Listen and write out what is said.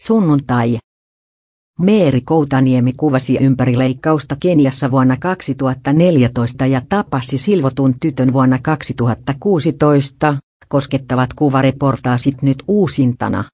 Sunnuntai. Meeri Koutaniemi kuvasi ympärileikkausta Keniassa vuonna 2014 ja tapasi silvotun tytön vuonna 2016, koskettavat kuvareportaasit nyt uusintana.